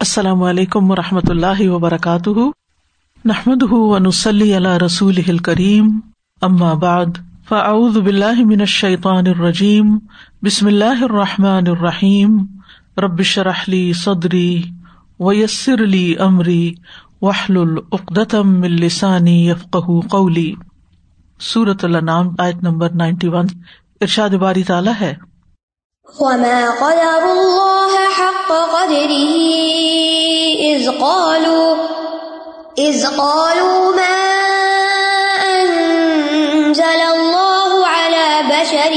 السلام علیکم و رحمۃ اللہ وبرکاتہ۔ نحمد ونسلی علیہ رسول کریم اما بعد، فاعوذ باللہ من الشیطان الرجیم۔ بسم اللہ الرحمٰن الرحیم۔ ربش رحلی صدری ویسر علی عمری وحل العقدم السانی یفق قولی۔ صورت النام آیت نمبر نائنٹی ون۔ ارشاد باری تعالیٰ ہے۔ وما قدر الله حق قدره إذ قالوا إذ قالوا ما أنزل الله على بشر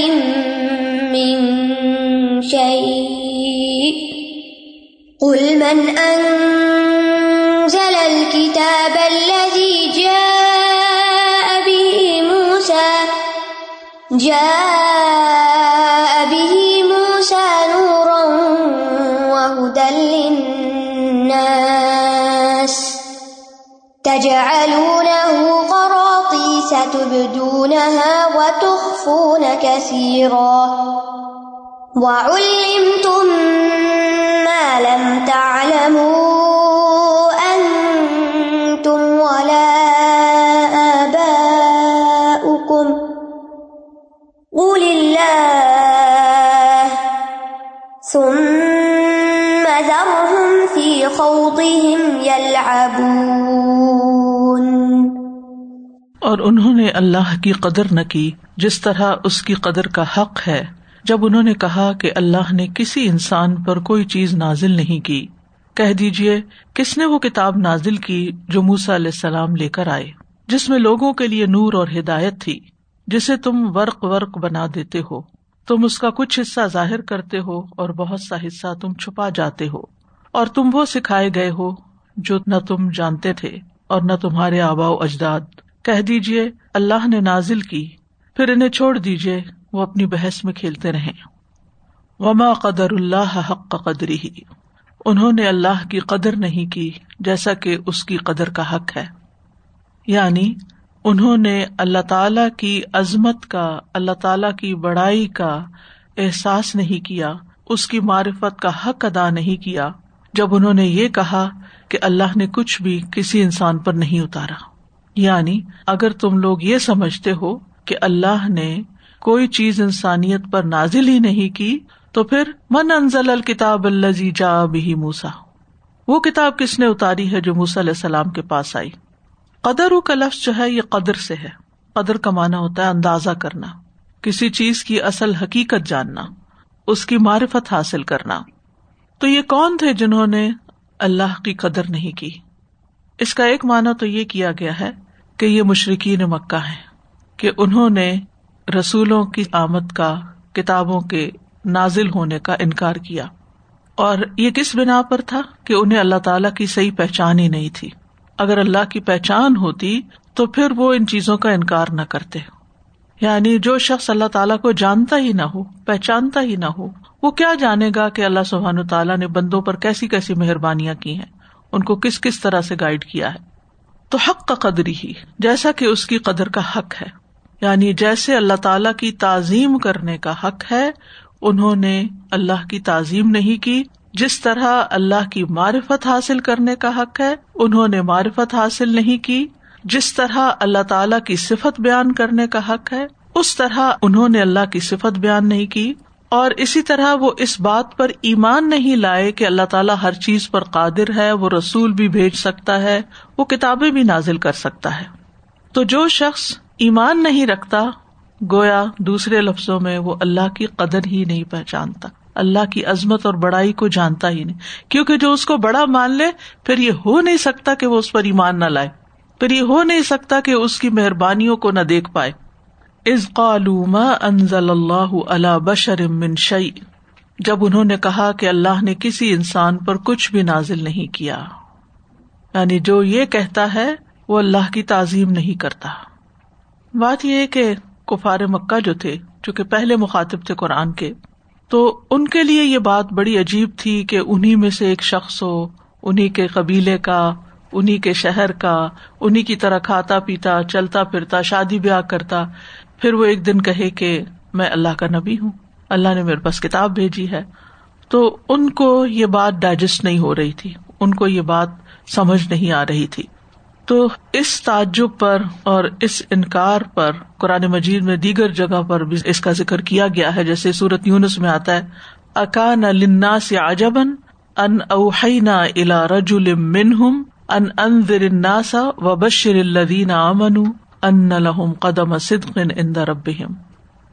من شيء قل من أنزل الكتاب الذي جاء به موسى جاء تجعلونه قراطيس تبدونها وتخفون كثيرا. وعلمتم انہوں نے اللہ کی قدر نہ کی، جس طرح اس کی قدر کا حق ہے۔ جب انہوں نے کہا کہ اللہ نے کسی انسان پر کوئی چیز نازل نہیں کی، کہہ دیجیے کس نے وہ کتاب نازل کی جو موسا علیہ السلام لے کر آئے، جس میں لوگوں کے لیے نور اور ہدایت تھی، جسے تم ورق ورق بنا دیتے ہو۔ تم اس کا کچھ حصہ ظاہر کرتے ہو اور بہت سا حصہ تم چھپا جاتے ہو۔ اور تم وہ سکھائے گئے ہو جو نہ تم جانتے تھے اور نہ تمہارے آبا و اجداد کہہ دیجیے اللہ نے نازل کی، پھر انہیں چھوڑ دیجیے وہ اپنی بحث میں کھیلتے رہے وما قدر اللہ حق قدری ہی انہوں نے اللہ کی قدر نہیں کی، جیسا کہ اس کی قدر کا حق ہے۔ یعنی انہوں نے اللہ تعالی کی عظمت کا، اللہ تعالی کی بڑائی کا احساس نہیں کیا، اس کی معرفت کا حق ادا نہیں کیا۔ جب انہوں نے یہ کہا کہ اللہ نے کچھ بھی کسی انسان پر نہیں اتارا۔ یعنی اگر تم لوگ یہ سمجھتے ہو کہ اللہ نے کوئی چیز انسانیت پر نازل ہی نہیں کی، تو پھر من انزل الکتاب الزی جا بھی موسا وہ کتاب کس نے اتاری ہے جو موسا علیہ السلام کے پاس آئی؟ قدر کا لفظ جو ہے یہ قدر سے ہے۔ قدر کا مانا ہوتا ہے اندازہ کرنا، کسی چیز کی اصل حقیقت جاننا، اس کی معرفت حاصل کرنا۔ تو یہ کون تھے جنہوں نے اللہ کی قدر نہیں کی؟ اس کا ایک مانا تو یہ کیا گیا ہے کہ یہ مشرقین مکہ ہے کہ انہوں نے رسولوں کی آمد کا، کتابوں کے نازل ہونے کا انکار کیا۔ اور یہ کس بنا پر تھا کہ انہیں اللہ تعالی کی صحیح پہچان ہی نہیں تھی؟ اگر اللہ کی پہچان ہوتی تو پھر وہ ان چیزوں کا انکار نہ کرتے۔ یعنی جو شخص اللہ تعالیٰ کو جانتا ہی نہ ہو، پہچانتا ہی نہ ہو، وہ کیا جانے گا کہ اللہ سبحان تعالیٰ نے بندوں پر کیسی کیسی مہربانیاں کی ہیں؟ ان کو کس کس طرح سے گائڈ کیا ہے؟ تو حق کا قدری ہی، جیسا کہ اس کی قدر کا حق ہے۔ یعنی جیسے اللہ تعالی کی تعظیم کرنے کا حق ہے، انہوں نے اللہ کی تعظیم نہیں کی۔ جس طرح اللہ کی معرفت حاصل کرنے کا حق ہے، انہوں نے معرفت حاصل نہیں کی۔ جس طرح اللہ تعالی کی صفت بیان کرنے کا حق ہے، اس طرح انہوں نے اللہ کی صفت بیان نہیں کی۔ اور اسی طرح وہ اس بات پر ایمان نہیں لائے کہ اللہ تعالیٰ ہر چیز پر قادر ہے، وہ رسول بھی بھیج سکتا ہے، وہ کتابیں بھی نازل کر سکتا ہے۔ تو جو شخص ایمان نہیں رکھتا، گویا دوسرے لفظوں میں وہ اللہ کی قدر ہی نہیں پہچانتا، اللہ کی عظمت اور بڑائی کو جانتا ہی نہیں۔ کیونکہ جو اس کو بڑا مان لے، پھر یہ ہو نہیں سکتا کہ وہ اس پر ایمان نہ لائے۔ پھر یہ ہو نہیں سکتا کہ اس کی مہربانیوں کو نہ دیکھ پائے۔ از ما انزل اللہ اللہ بشر من شعی جب انہوں نے کہا کہ اللہ نے کسی انسان پر کچھ بھی نازل نہیں کیا۔ یعنی جو یہ کہتا ہے، وہ اللہ کی تعظیم نہیں کرتا۔ بات یہ کہ کفار مکہ جو تھے، چونکہ پہلے مخاطب تھے قرآن کے، تو ان کے لیے یہ بات بڑی عجیب تھی کہ انہیں میں سے ایک شخص ہو انہیں کے قبیلے کا انہیں کے شہر کا انہیں کی طرح کھاتا پیتا، چلتا پھرتا، شادی بیاہ کرتا۔ پھر وہ ایک دن کہے کہ میں اللہ کا نبی ہوں، اللہ نے میرے پاس کتاب بھیجی ہے۔ تو ان کو یہ بات ڈائجسٹ نہیں ہو رہی تھی، ان کو یہ بات سمجھ نہیں آ رہی تھی۔ تو اس تعجب پر اور اس انکار پر قرآن مجید میں دیگر جگہ پر بھی اس کا ذکر کیا گیا ہے۔ جیسے سورت یونس میں آتا ہے، اکان لنا سے آجبن ان اوحینا الا رجل منہم ان انذر الناس وبشر الذین آمنوا۔ ان لهم قدم صدق عند ربهم۔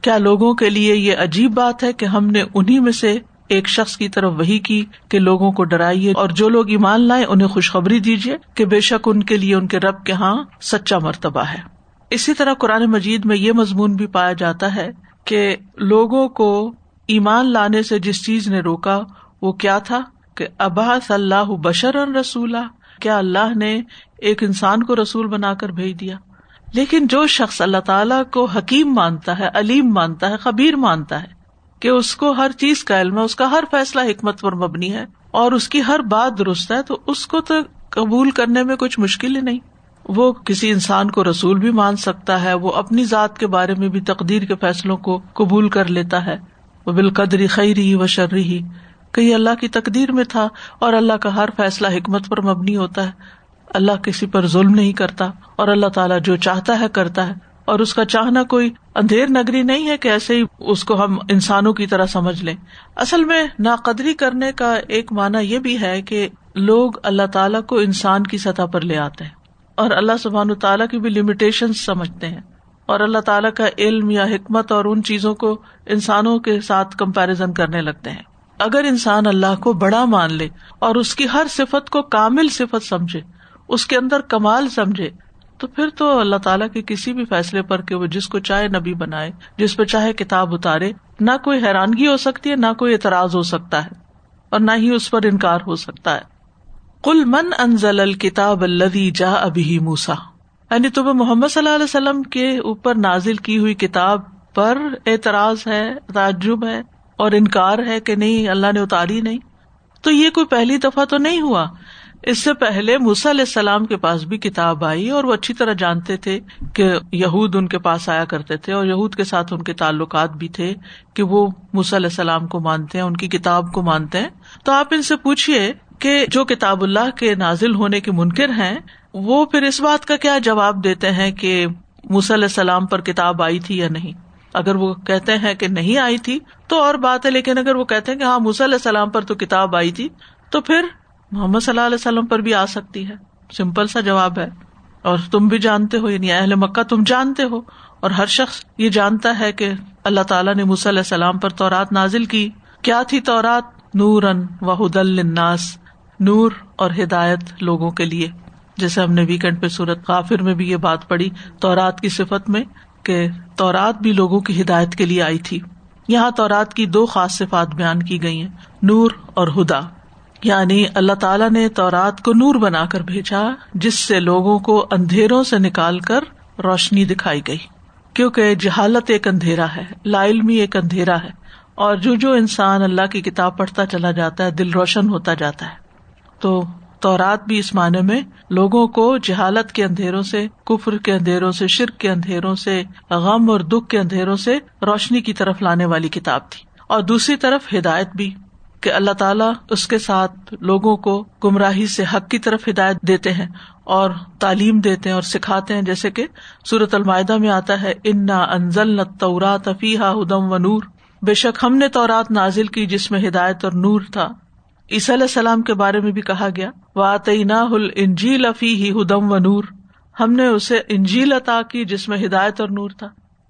کیا لوگوں کے لیے یہ عجیب بات ہے کہ ہم نے انہیں میں سے ایک شخص کی طرف وہی کی کہ لوگوں کو ڈرائیے اور جو لوگ ایمان لائے انہیں خوشخبری دیجیے کہ بے شک ان کے لیے ان کے رب کے ہاں سچا مرتبہ ہے۔ اسی طرح قرآن مجید میں یہ مضمون بھی پایا جاتا ہے کہ لوگوں کو ایمان لانے سے جس چیز نے روکا وہ کیا تھا کہ ابا ص اللہ بشر رسولہ کیا اللہ نے ایک انسان کو رسول بنا کر بھیج دیا؟ لیکن جو شخص اللہ تعالیٰ کو حکیم مانتا ہے، علیم مانتا ہے، خبیر مانتا ہے کہ اس کو ہر چیز کا علم ہے، اس کا ہر فیصلہ حکمت پر مبنی ہے اور اس کی ہر بات درست ہے، تو اس کو تو قبول کرنے میں کچھ مشکل ہی نہیں۔ وہ کسی انسان کو رسول بھی مان سکتا ہے، وہ اپنی ذات کے بارے میں بھی تقدیر کے فیصلوں کو قبول کر لیتا ہے۔ وہ بالقدری خیری و شرری ہی کہیں اللہ کی تقدیر میں تھا اور اللہ کا ہر فیصلہ حکمت پر مبنی ہوتا ہے۔ اللہ کسی پر ظلم نہیں کرتا اور اللہ تعالیٰ جو چاہتا ہے کرتا ہے اور اس کا چاہنا کوئی اندھیر نگری نہیں ہے کہ ایسے ہی اس کو ہم انسانوں کی طرح سمجھ لیں۔ اصل میں ناقدری کرنے کا ایک مانا یہ بھی ہے کہ لوگ اللہ تعالیٰ کو انسان کی سطح پر لے آتے ہیں اور اللہ سبحان تعالیٰ کی بھی لمیٹیشن سمجھتے ہیں اور اللہ تعالیٰ کا علم یا حکمت اور ان چیزوں کو انسانوں کے ساتھ کمپیرزن کرنے لگتے ہیں۔ اگر انسان اللہ کو بڑا مان لے اور اس کی ہر صفت کو کامل صفت سمجھے اس کے اندر کمال سمجھے، تو پھر تو اللہ تعالیٰ کے کسی بھی فیصلے پر کہ وہ جس کو چاہے نبی بنائے، جس پہ چاہے کتاب اتارے، نہ کوئی حیرانگی ہو سکتی ہے، نہ کوئی اعتراض ہو سکتا ہے، اور نہ ہی اس پر انکار ہو سکتا ہے۔ کل من انزل الکتاب الدی جا ابھی موسا یعنی تمہیں محمد صلی اللہ علیہ وسلم کے اوپر نازل کی ہوئی کتاب پر اعتراض ہے، تعجب ہے، اور انکار ہے کہ نہیں، اللہ نے اتاری نہیں۔ تو یہ کوئی پہلی دفعہ تو نہیں ہوا اس سے پہلے علیہ السلام کے پاس بھی کتاب آئی اور وہ اچھی طرح جانتے تھے کہ یہود ان کے پاس آیا کرتے تھے اور یہود کے ساتھ ان کے تعلقات بھی تھے کہ وہ علیہ السلام کو مانتے ہیں، ان کی کتاب کو مانتے ہیں۔ تو آپ ان سے پوچھیے کہ جو کتاب اللہ کے نازل ہونے کے منکر ہیں، وہ پھر اس بات کا کیا جواب دیتے ہیں کہ علیہ السلام پر کتاب آئی تھی یا نہیں؟ اگر وہ کہتے ہیں کہ نہیں آئی تھی تو اور بات ہے، لیکن اگر وہ کہتے ہیں کہ ہاں علیہ السلام پر تو کتاب آئی تھی، تو پھر محمد صلی اللہ علیہ وسلم پر بھی آ سکتی ہے۔ سمپل سا جواب ہے۔ اور تم بھی جانتے ہو یعنی اہل مکہ تم جانتے ہو۔ اور ہر شخص یہ جانتا ہے کہ اللہ تعالیٰ نے علیہ السلام پر تورات نازل کی۔ کیا تھی تورات؟ نور ان و الناس نور اور ہدایت لوگوں کے لیے۔ جیسے ہم نے ویکینڈ پہ صورت کافر میں بھی یہ بات پڑی تورات کی صفت میں کہ تورات بھی لوگوں کی ہدایت کے لیے آئی تھی۔ یہاں تورات کی دو خاص صفات بیان کی گئی ہیں، نور اور ہدا۔ یعنی اللہ تعالیٰ نے تورات کو نور بنا کر بھیجا، جس سے لوگوں کو اندھیروں سے نکال کر روشنی دکھائی گئی۔ کیونکہ جہالت ایک اندھیرا ہے، لا علمی ایک اندھیرا ہے، اور جو جو انسان اللہ کی کتاب پڑھتا چلا جاتا ہے، دل روشن ہوتا جاتا ہے۔ تو تورات بھی اس معنی میں لوگوں کو جہالت کے اندھیروں سے، کفر کے اندھیروں سے، شرک کے اندھیروں سے، غم اور دکھ کے اندھیروں سے روشنی کی طرف لانے والی کتاب تھی۔ اور دوسری طرف ہدایت بھی۔ کہ اللہ تعالیٰ اس کے ساتھ لوگوں کو گمراہی سے حق کی طرف ہدایت دیتے ہیں اور تعلیم دیتے ہیں اور سکھاتے ہیں، جیسے کہ سورت المائدہ میں آتا ہے، انا انزل تورات افیحا ہدم و نور بے شک ہم نے تورات نازل کی جس میں ہدایت اور نور تھا۔ عیسی علیہ السلام کے بارے میں بھی کہا گیا واطینا ہل انجیل افی ہی ہدم و نور ہم نے اسے انجیل عطا کی جس میں ہدایت اور نور تھا۔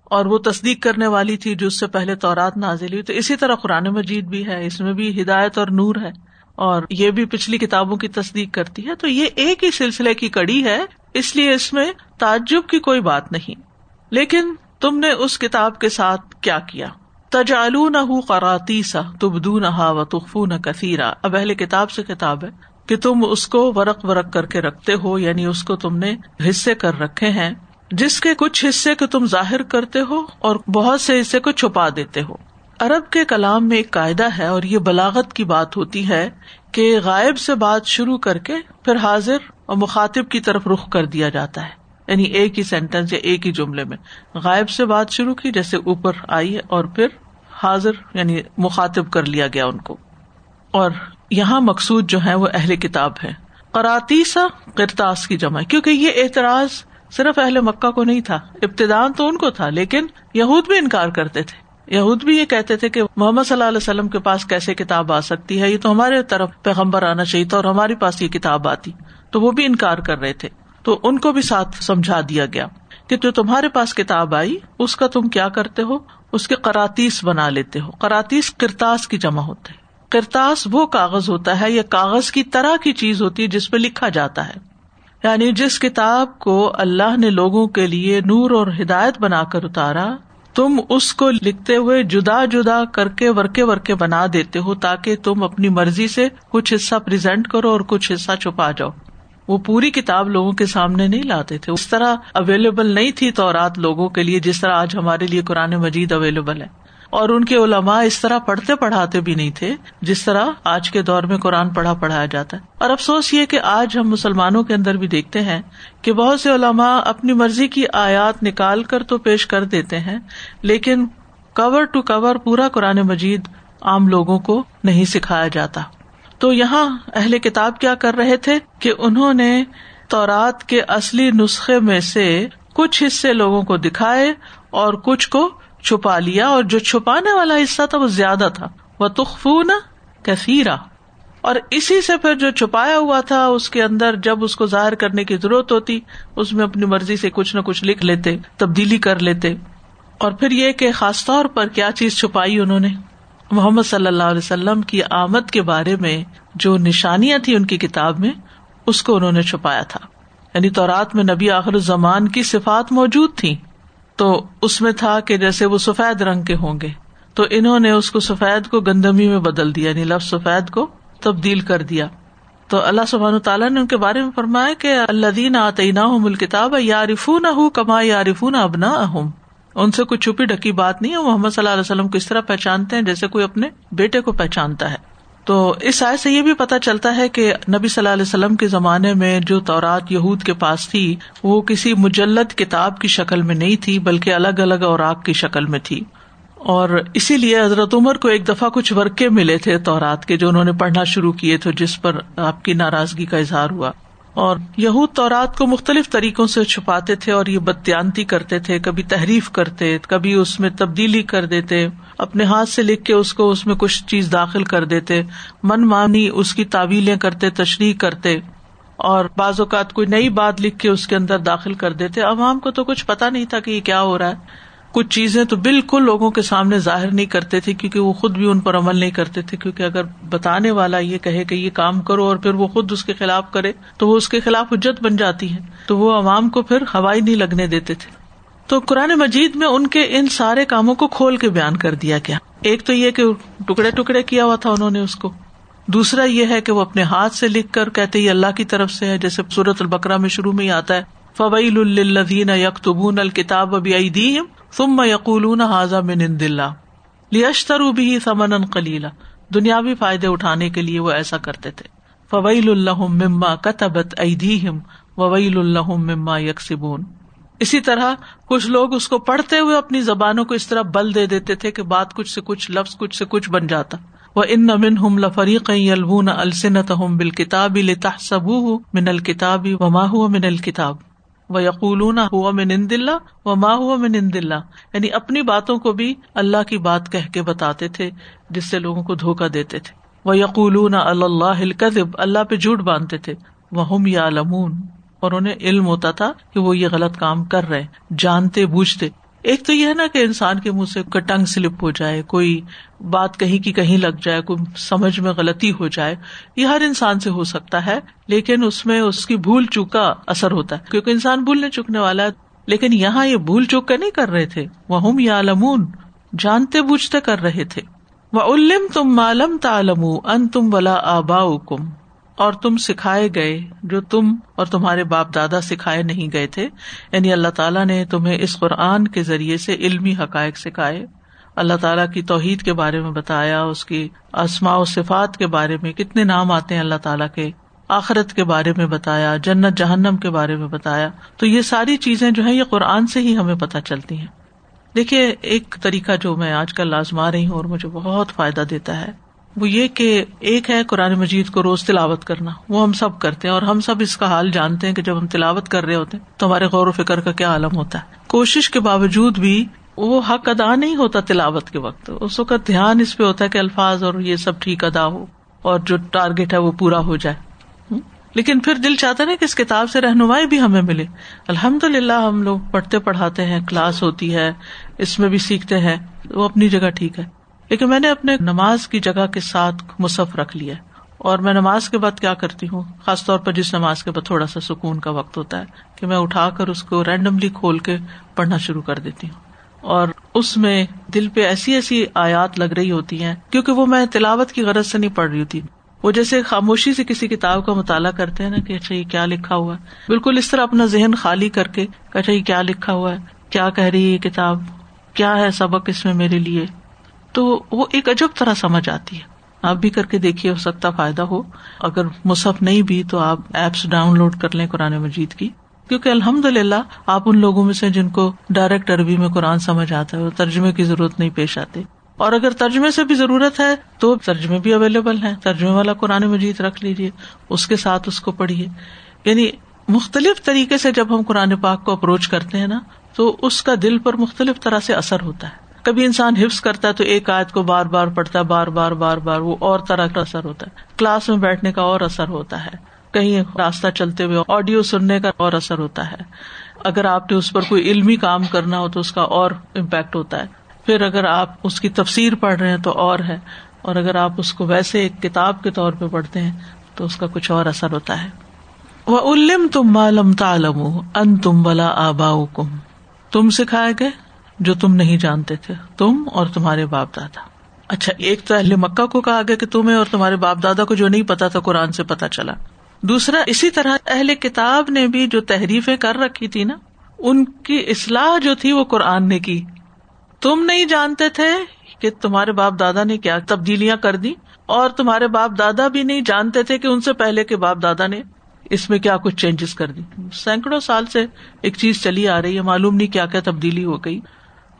اور وہ تصدیق کرنے والی تھی جو اس سے پہلے تورات نازل ہوئی۔ تو اسی طرح قرآن مجید بھی ہے، اس میں بھی ہدایت اور نور ہے اور یہ بھی پچھلی کتابوں کی تصدیق کرتی ہے۔ تو یہ ایک ہی سلسلے کی کڑی ہے، اس لیے اس میں تعجب کی کوئی بات نہیں۔ لیکن تم نے اس کتاب کے ساتھ کیا کیا؟ تجالو نہ قراتی سا تبدو نہ و تخفو نہ کثیرا۔ اب اہل کتاب سے کتاب ہے کہ تم اس کو ورق ورق کر کے رکھتے ہو یعنی اس کو تم نے حصے کر رکھے ہیں۔ جس کے کچھ حصے کو تم ظاہر کرتے ہو اور بہت سے حصے کو چھپا دیتے ہو۔ ارب کے کلام میں ایک قاعدہ ہے اور یہ بلاغت کی بات ہوتی ہے کہ غائب سے بات شروع کر کے پھر حاضر اور مخاطب کی طرف رخ کر دیا جاتا ہے۔ یعنی ایک ہی سینٹینس یا ایک ہی جملے میں۔ غائب سے بات شروع کی، جیسے اوپر آئی اور پھر حاضر یعنی مخاطب کر لیا گیا ان کو۔ اور یہاں مقصود جو ہے وہ اہل کتاب ہے۔ قراتیسا کرتاس کی جمع کیونکہ یہ اعتراض صرف اہل مکہ کو نہیں تھا ابتدان تو ان کو تھا، لیکن یہود بھی انکار کرتے تھے۔ یہود بھی یہ کہتے تھے کہ محمد صلی اللہ علیہ وسلم کے پاس کیسے کتاب آ سکتی ہے؟ یہ تو ہمارے طرف پیغمبر آنا چاہیے تھا اور ہمارے پاس یہ کتاب آتی۔ تو وہ بھی انکار کر رہے تھے۔ تو ان کو بھی ساتھ سمجھا دیا گیا کہ جو تمہارے پاس کتاب آئی، اس کا تم کیا کرتے ہو؟ اس کے کراتیس بنا لیتے ہو۔ کراتیس کرتاس کی جمع ہوتے کرتاس وہ کاغذ ہوتا ہے یا کاغذ کی طرح کی چیز ہوتی ہے جس پہ لکھا جاتا ہے۔ یعنی جس کتاب کو اللہ نے لوگوں کے لیے نور اور ہدایت بنا کر اتارا، تم اس کو لکھتے ہوئے جدا جدا کر کے ورکے ورکے بنا دیتے ہو تاکہ تم اپنی مرضی سے کچھ حصہ پرزینٹ کرو اور کچھ حصہ چھپا جاؤ۔ وہ پوری کتاب لوگوں کے سامنے نہیں لاتے تھے۔ اس طرح اویلیبل نہیں تھی تو رات لوگوں کے لیے، جس طرح آج ہمارے لیے قرآن مجید اویلیبل ہے۔ اور ان کے علماء اس طرح پڑھتے پڑھاتے بھی نہیں تھے جس طرح آج کے دور میں قرآن پڑھا پڑھایا جاتا ہے۔ اور افسوس یہ کہ آج ہم مسلمانوں کے اندر بھی دیکھتے ہیں کہ بہت سے علماء اپنی مرضی کی آیات نکال کر تو پیش کر دیتے ہیں، لیکن کور ٹو کور پورا قرآن مجید عام لوگوں کو نہیں سکھایا جاتا۔ تو یہاں اہل کتاب کیا کر رہے تھے کہ انہوں نے تورات کے اصلی نسخے میں سے کچھ حصے لوگوں کو دکھائے اور کچھ کو چھپا لیا اور جو چھپانے والا حصہ تھا وہ زیادہ تھا۔ وہ تخفون کثیرا اور اسی سے پھر جو چھپایا ہوا تھا، اس کے اندر جب اس کو ظاہر کرنے کی ضرورت ہوتی، اس میں اپنی مرضی سے کچھ نہ کچھ لکھ لیتے، تبدیلی کر لیتے۔ اور پھر یہ کہ خاص طور پر کیا چیز چھپائی انہوں نے؟ محمد صلی اللہ علیہ وسلم کی آمد کے بارے میں جو نشانیاں تھی ان کی کتاب میں، اس کو انہوں نے چھپایا تھا۔ یعنی تو رات میں نبی آخر الزمان کی صفات موجود تھی تو اس میں تھا کہ جیسے وہ سفید رنگ کے ہوں گے۔ تو انہوں نے اس کو سفید کو گندمی میں بدل دیا یعنی لفظ سفید کو تبدیل کر دیا۔ تو اللہ سبحان تعالیٰ نے ان کے بارے میں فرمایا کہ اللہ دین آتعینہ کتاب یارف نہ ہوں کما یارف نہ ابنا اہم ان سے کوئی چھپی ڈکی بات نہیں ہے محمد صلی اللہ علیہ وسلم کو اس طرح پہچانتے ہیں، جیسے کوئی اپنے بیٹے کو پہچانتا ہے۔ تو اس آئے سے یہ بھی پتا چلتا ہے کہ نبی صلی اللہ علیہ وسلم کے زمانے میں جو تورات یہود کے پاس تھی، وہ کسی مجلد کتاب کی شکل میں نہیں تھی، بلکہ الگ الگ اور آگ کی شکل میں تھی۔ اور اسی لیے حضرت عمر کو ایک دفعہ کچھ ورقے ملے تھے تورات کے، جو انہوں نے پڑھنا شروع کیے تھے، جس پر آپ کی ناراضگی کا اظہار ہوا۔ اور یہود تورات کو مختلف طریقوں سے چھپاتے تھے اور یہ بدیانتی کرتے تھے، کبھی تحریف کرتے، کبھی اس میں تبدیلی کر دیتے، اپنے ہاتھ سے لکھ کے اس کو اس میں کچھ چیز داخل کر دیتے، من مانی اس کی تعویلیں کرتے، تشریح کرتے، اور بعض اوقات کوئی نئی بات لکھ کے اس کے اندر داخل کر دیتے۔ عوام کو تو کچھ پتا نہیں تھا کہ یہ کیا ہو رہا ہے۔ کچھ چیزیں تو بالکل لوگوں کے سامنے ظاہر نہیں کرتے تھے کیونکہ وہ خود بھی ان پر عمل نہیں کرتے تھے، کیونکہ اگر بتانے والا یہ کہے کہ یہ کام کرو اور پھر وہ خود اس کے خلاف کرے تو وہ اس کے خلاف حجت بن جاتی ہے۔ تو وہ عوام کو پھر ہوائی نہیں لگنے دیتے تھے۔ تو قرآن مجید میں ان کے ان سارے کاموں کو کھول کے بیان کر دیا گیا۔ ایک تو یہ کہ ٹکڑے ٹکڑے کیا ہوا تھا انہوں نے اس کو۔ دوسرا یہ ہے کہ وہ اپنے ہاتھ سے لکھ کر کہتے یہ اللہ کی طرف سے ہے، جیسے سورت البکرا میں شروع میں ہی آتا ہے۔ فویل الدین یکتبون الکتاب ابھی ثم یقولون حاضا من عند اللہ لیشتروا به ثمنا قلیلا دنیاوی فائدے اٹھانے کے لیے وہ ایسا کرتے تھے فویل اللہم مما كتبت ایدیہم وویل اللہم مما یکسبون اسی طرح کچھ لوگ اس کو پڑھتے ہوئے اپنی زبانوں کو اس طرح بل دے دیتے تھے کہ بات کچھ سے کچھ لفظ کچھ سے کچھ بن جاتا وہ ان منہم لفریق یلبون السنتہم بالکتاب لتحسبوه من الکتاب وما هو من الکتاب وہ یقول ہوا میں نند اللہ و ماں ہوا میں نند اللہ یعنی اپنی باتوں کو بھی اللہ کی بات کہہ کے بتاتے تھے، جس سے لوگوں کو دھوکا دیتے تھے۔ وہ یقول اللہ اللہ پہ جھوٹ باندھتے تھے۔ وہ ہم یا لمون اور انہیں علم ہوتا تھا کہ وہ یہ غلط کام کر رہے، جانتے، بوجھتے۔ ایک تو یہ ہے نا کہ انسان کے منہ سے ٹنگ سلپ ہو جائے، کوئی بات کہیں کی کہیں لگ جائے، کوئی سمجھ میں غلطی ہو جائے، یہ ہر انسان سے ہو سکتا ہے، لیکن اس میں اس کی بھول چوک کا اثر ہوتا ہے۔ کیونکہ انسان بھولنے چکنے والا ہے۔ لیکن یہاں یہ بھول چوک کا نہیں کر رہے تھے۔ وہ ہم یا لمون جانتے بوجھتے کر رہے تھے۔ وہ علم تم معلوم تالم ان تم ولا آبا کم اور تم سکھائے گئے جو تم اور تمہارے باپ دادا سکھائے نہیں گئے تھے۔ یعنی اللہ تعالیٰ نے تمہیں اس قرآن کے ذریعے سے علمی حقائق سکھائے۔ اللہ تعالیٰ کی توحید کے بارے میں بتایا، اس کی اسماء و صفات کے بارے میں کتنے نام آتے ہیں اللہ تعالیٰ کے۔ آخرت کے بارے میں بتایا، جنت، جہنم کے بارے میں بتایا۔ تو یہ ساری چیزیں جو ہے یہ قرآن سے ہی ہمیں پتہ چلتی ہیں۔ دیکھیے، ایک طریقہ جو میں آج کل لازما رہی ہوں اور مجھے بہت فائدہ دیتا ہے۔ وہ یہ کہ ایک ہے قرآن مجید کو روز تلاوت کرنا، وہ ہم سب کرتے ہیں اور ہم سب اس کا حال جانتے ہیں کہ جب ہم تلاوت کر رہے ہوتے ہیں تو ہمارے غور و فکر کا کیا عالم ہوتا ہے۔ کوشش کے باوجود بھی وہ حق ادا نہیں ہوتا تلاوت کے وقت۔ اس وقت دھیان اس پہ ہوتا ہے کہ الفاظ اور یہ سب ٹھیک ادا ہو اور جو ٹارگیٹ ہے وہ پورا ہو جائے۔ لیکن پھر دل چاہتا نا کہ اس کتاب سے رہنمائی بھی ہمیں ملے۔ الحمد للہ ہم لوگ پڑھتے پڑھاتے ہیں، کلاس ہوتی ہے، اس میں بھی سیکھتے ہیں، وہ اپنی جگہ ٹھیک ہے۔ لیکن میں نے اپنے نماز کی جگہ کے ساتھ مصف رکھ لیا اور میں نماز کے بعد کیا کرتی ہوں؟ خاص طور پر جس نماز کے بعد تھوڑا سا سکون کا وقت ہوتا ہے کہ میں اٹھا کر اس کو رینڈملی کھول کے پڑھنا شروع کر دیتی ہوں۔ اور اس میں دل پہ ایسی ایسی آیات لگ رہی ہوتی ہیں، کیونکہ وہ میں تلاوت کی غرض سے نہیں پڑھ رہی تھی وہ جیسے خاموشی سے کسی کتاب کا مطالعہ کرتے ہیں نا کہ اچھا یہ کیا لکھا ہوا ہے۔ بالکل اس طرح اپنا ذہن خالی کر کے اچھا یہ کیا لکھا ہوا ہے؟ کیا کہہ رہی ہے یہ کتاب؟ کیا ہے سبق اس میں میرے لیے؟ تو وہ ایک عجب طرح سمجھ آتی ہے۔ آپ بھی کر کے دیکھیے، ہو سکتا فائدہ ہو۔ اگر مصحف نہیں بھی تو آپ ایپس ڈاؤن لوڈ کر لیں قرآن مجید کی۔ کیونکہ الحمد للہ آپ ان لوگوں میں سے جن کو ڈائریکٹ عربی میں قرآن سمجھ آتا ہے ترجمے کی ضرورت نہیں پیش آتی اور اگر ترجمے سے بھی ضرورت ہے تو ترجمے بھی اویلیبل ہے ترجمے والا قرآن مجید رکھ لیجیے اس کے ساتھ اس کو پڑھیے۔ یعنی مختلف طریقے سے جب ہم قرآن پاک کو اپروچ کرتے ہیں نا، تو اس کا دل پر مختلف طرح سے اثر ہوتا ہے۔ کبھی انسان حفظ کرتا ہے تو ایک آیت کو بار بار پڑھتا ہے، بار بار بار بار، وہ اور طرح کا اثر ہوتا ہے۔ کلاس میں بیٹھنے کا اور اثر ہوتا ہے۔ کہیں راستہ چلتے ہوئے آڈیو سننے کا اور اثر ہوتا ہے۔ اگر آپ نے اس پر کوئی علمی کام کرنا ہو تو اس کا اور امپیکٹ ہوتا ہے۔ پھر اگر آپ اس کی تفسیر پڑھ رہے ہیں تو اور ہے۔ اور اگر آپ اس کو ویسے ایک کتاب کے طور پہ پڑھتے ہیں تو اس کا کچھ اور اثر ہوتا ہے۔ وہ علم تم معلوم تالم ان تم بلا آبا کم تم سکھائے گئے؟ جو تم نہیں جانتے تھے، تم اور تمہارے باپ دادا۔ اچھا ایک تو اہل مکہ کو کہا گیا کہ تمہیں اور تمہارے باپ دادا کو جو نہیں پتا تھا قرآن سے پتا چلا۔ دوسرا، اسی طرح اہل کتاب نے بھی جو تحریفیں کر رکھی تھی نا، ان کی اصلاح جو تھی وہ قرآن نے کی۔ تم نہیں جانتے تھے کہ تمہارے باپ دادا نے کیا تبدیلیاں کر دی اور تمہارے باپ دادا بھی نہیں جانتے تھے کہ ان سے پہلے کے باپ دادا نے اس میں کیا کچھ چینجز کر دی۔ سینکڑوں سال سے ایک چیز چلی آ رہی ہے، معلوم نہیں کیا کیا تبدیلی ہو گئی۔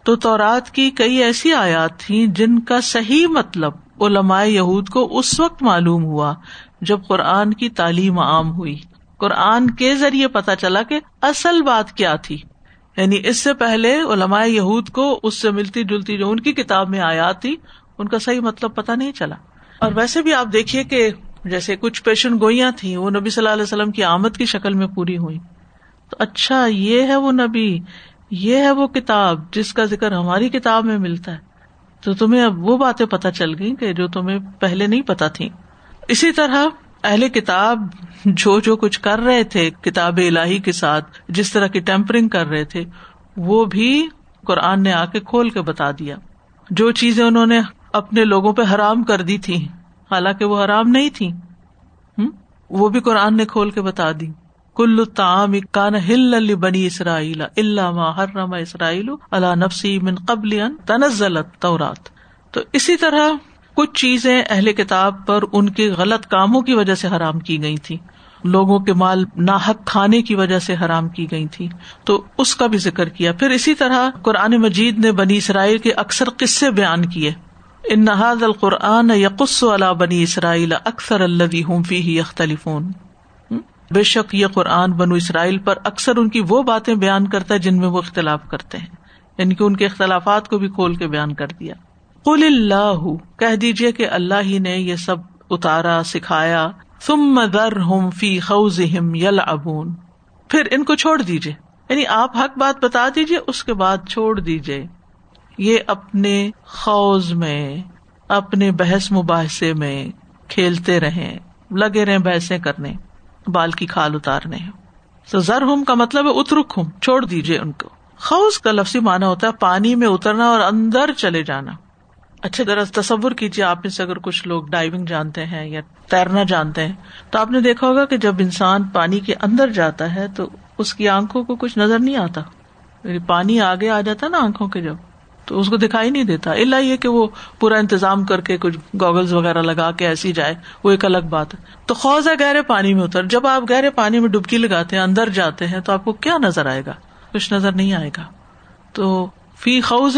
تو تورات کی کئی ایسی آیات تھیں جن کا صحیح مطلب علماء یہود کو اس وقت معلوم ہوا جب قرآن کی تعلیم عام ہوئی۔ قرآن کے ذریعے پتا چلا کہ اصل بات کیا تھی۔ یعنی اس سے پہلے علماء یہود کو اس سے ملتی جلتی جو ان کی کتاب میں آیات تھی ان کا صحیح مطلب پتا نہیں چلا۔ اور ویسے بھی آپ دیکھیے کہ جیسے کچھ پیشن گوئیاں تھیں، وہ نبی صلی اللہ علیہ وسلم کی آمد کی شکل میں پوری ہوئی تو اچھا یہ ہے وہ نبی۔ یہ ہے وہ کتاب جس کا ذکر ہماری کتاب میں ملتا ہے۔ تو تمہیں اب وہ باتیں پتہ چل گئی کہ جو تمہیں پہلے نہیں پتا تھی اسی طرح اہل کتاب جو جو کچھ کر رہے تھے کتاب الہی کے ساتھ، جس طرح کی ٹیمپرنگ کر رہے تھے، وہ بھی قرآن نے آ کے کھول کے بتا دیا۔ جو چیزیں انہوں نے اپنے لوگوں پہ حرام کر دی تھی حالانکہ وہ حرام نہیں تھی وہ بھی قرآن نے کھول کے بتا دی۔ کل تعام کان ہل بنی اسرائیل اللہ حرم اسرائیل اللہ نفسی من قبل تنزلت تورات تو اسی طرح کچھ چیزیں اہل کتاب پر ان کے غلط کاموں کی وجہ سے حرام کی گئی تھی لوگوں کے مال ناحک کھانے کی وجہ سے حرام کی گئی تھی تو اس کا بھی ذکر کیا۔ پھر اسی طرح قرآن مجید نے بنی اسرائیل کے اکثر قصے بیان کیے۔ ان نہاد القرآن یقص اللہ بنی اسرائیل اکثر اللہ فی اختلفون بے شک یہ قرآن بنو اسرائیل پر اکثر ان کی وہ باتیں بیان کرتا ہے جن میں وہ اختلاف کرتے ہیں یعنی کہ ان کے اختلافات کو بھی کھول کے بیان کر دیا۔ قل اللہ کہہ دیجیے کہ اللہ ہی نے یہ سب اتارا، سکھایا۔ تم در فی خوز یل ابون پھر ان کو چھوڑ دیجیے یعنی آپ حق بات بتا دیجیے اس کے بعد چھوڑ دیجیے یہ اپنے خوز میں، اپنے بحث مباحثے میں کھیلتے رہے لگے رہے بحثیں کرنے۔ بال کی کھال اتارنے تو زر ہم کا مطلب ہے اترک ہوں چھوڑ دیجیے ان کو۔ خوش کا لفظی مانا ہوتا ہے پانی میں اترنا اور اندر چلے جانا۔ اچھا ذرا تصور کیجیے آپ میں سے اگر کچھ لوگ ڈائیونگ جانتے ہیں یا تیرنا جانتے ہیں، تو آپ نے دیکھا ہوگا کہ جب انسان پانی کے اندر جاتا ہے تو اس کی آنکھوں کو کچھ نظر نہیں آتا۔ یعنی پانی آگے آ جاتا نا آنکھوں کے جب۔ تو اس کو دکھائی نہیں دیتا۔ اللہ یہ کہ وہ پورا انتظام کر کے کچھ گوگلز وغیرہ لگا کے ایسی جائے، وہ ایک الگ بات ہے۔ تو خوض ہے گہرے پانی میں اتر۔ جب آپ گہرے پانی میں ڈبکی لگاتے ہیں، اندر جاتے ہیں، تو آپ کو کیا نظر آئے گا؟ کچھ نظر نہیں آئے گا۔ تو فی خوز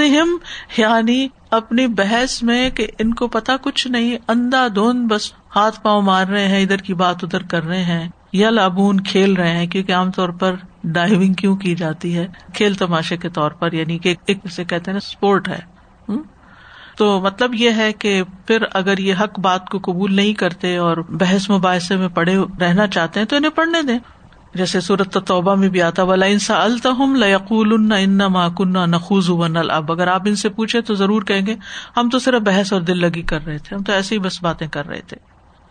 یعنی اپنی بحث میں کہ ان کو پتا کچھ نہیں اندا دھند، بس ہاتھ پاؤں مار رہے ہیں، ادھر کی بات ادھر کر رہے ہیں، یا لابون کھیل رہے ہیں، کیونکہ عام طور پر ڈائیونگ کیوں کی جاتی ہے؟ کھیل تماشے کے طور پر یعنی کہ ایک اسے کہتے ہیں اسپورٹ ہے۔ تو مطلب یہ ہے کہ پھر اگر یہ حق بات کو قبول نہیں کرتے اور بحث مباحثے میں پڑے رہنا چاہتے ہیں تو انہیں پڑھنے دیں۔ جیسے صورت توبہ میں بھی آتا ولا انسا التحم لقول ان ماکن نخوز اب اگر آپ ان سے پوچھے تو ضرور کہیں گے، ہم تو صرف بحث اور دل لگی کر رہے تھے، ہم تو ایسی ہی بس باتیں کر رہے تھے۔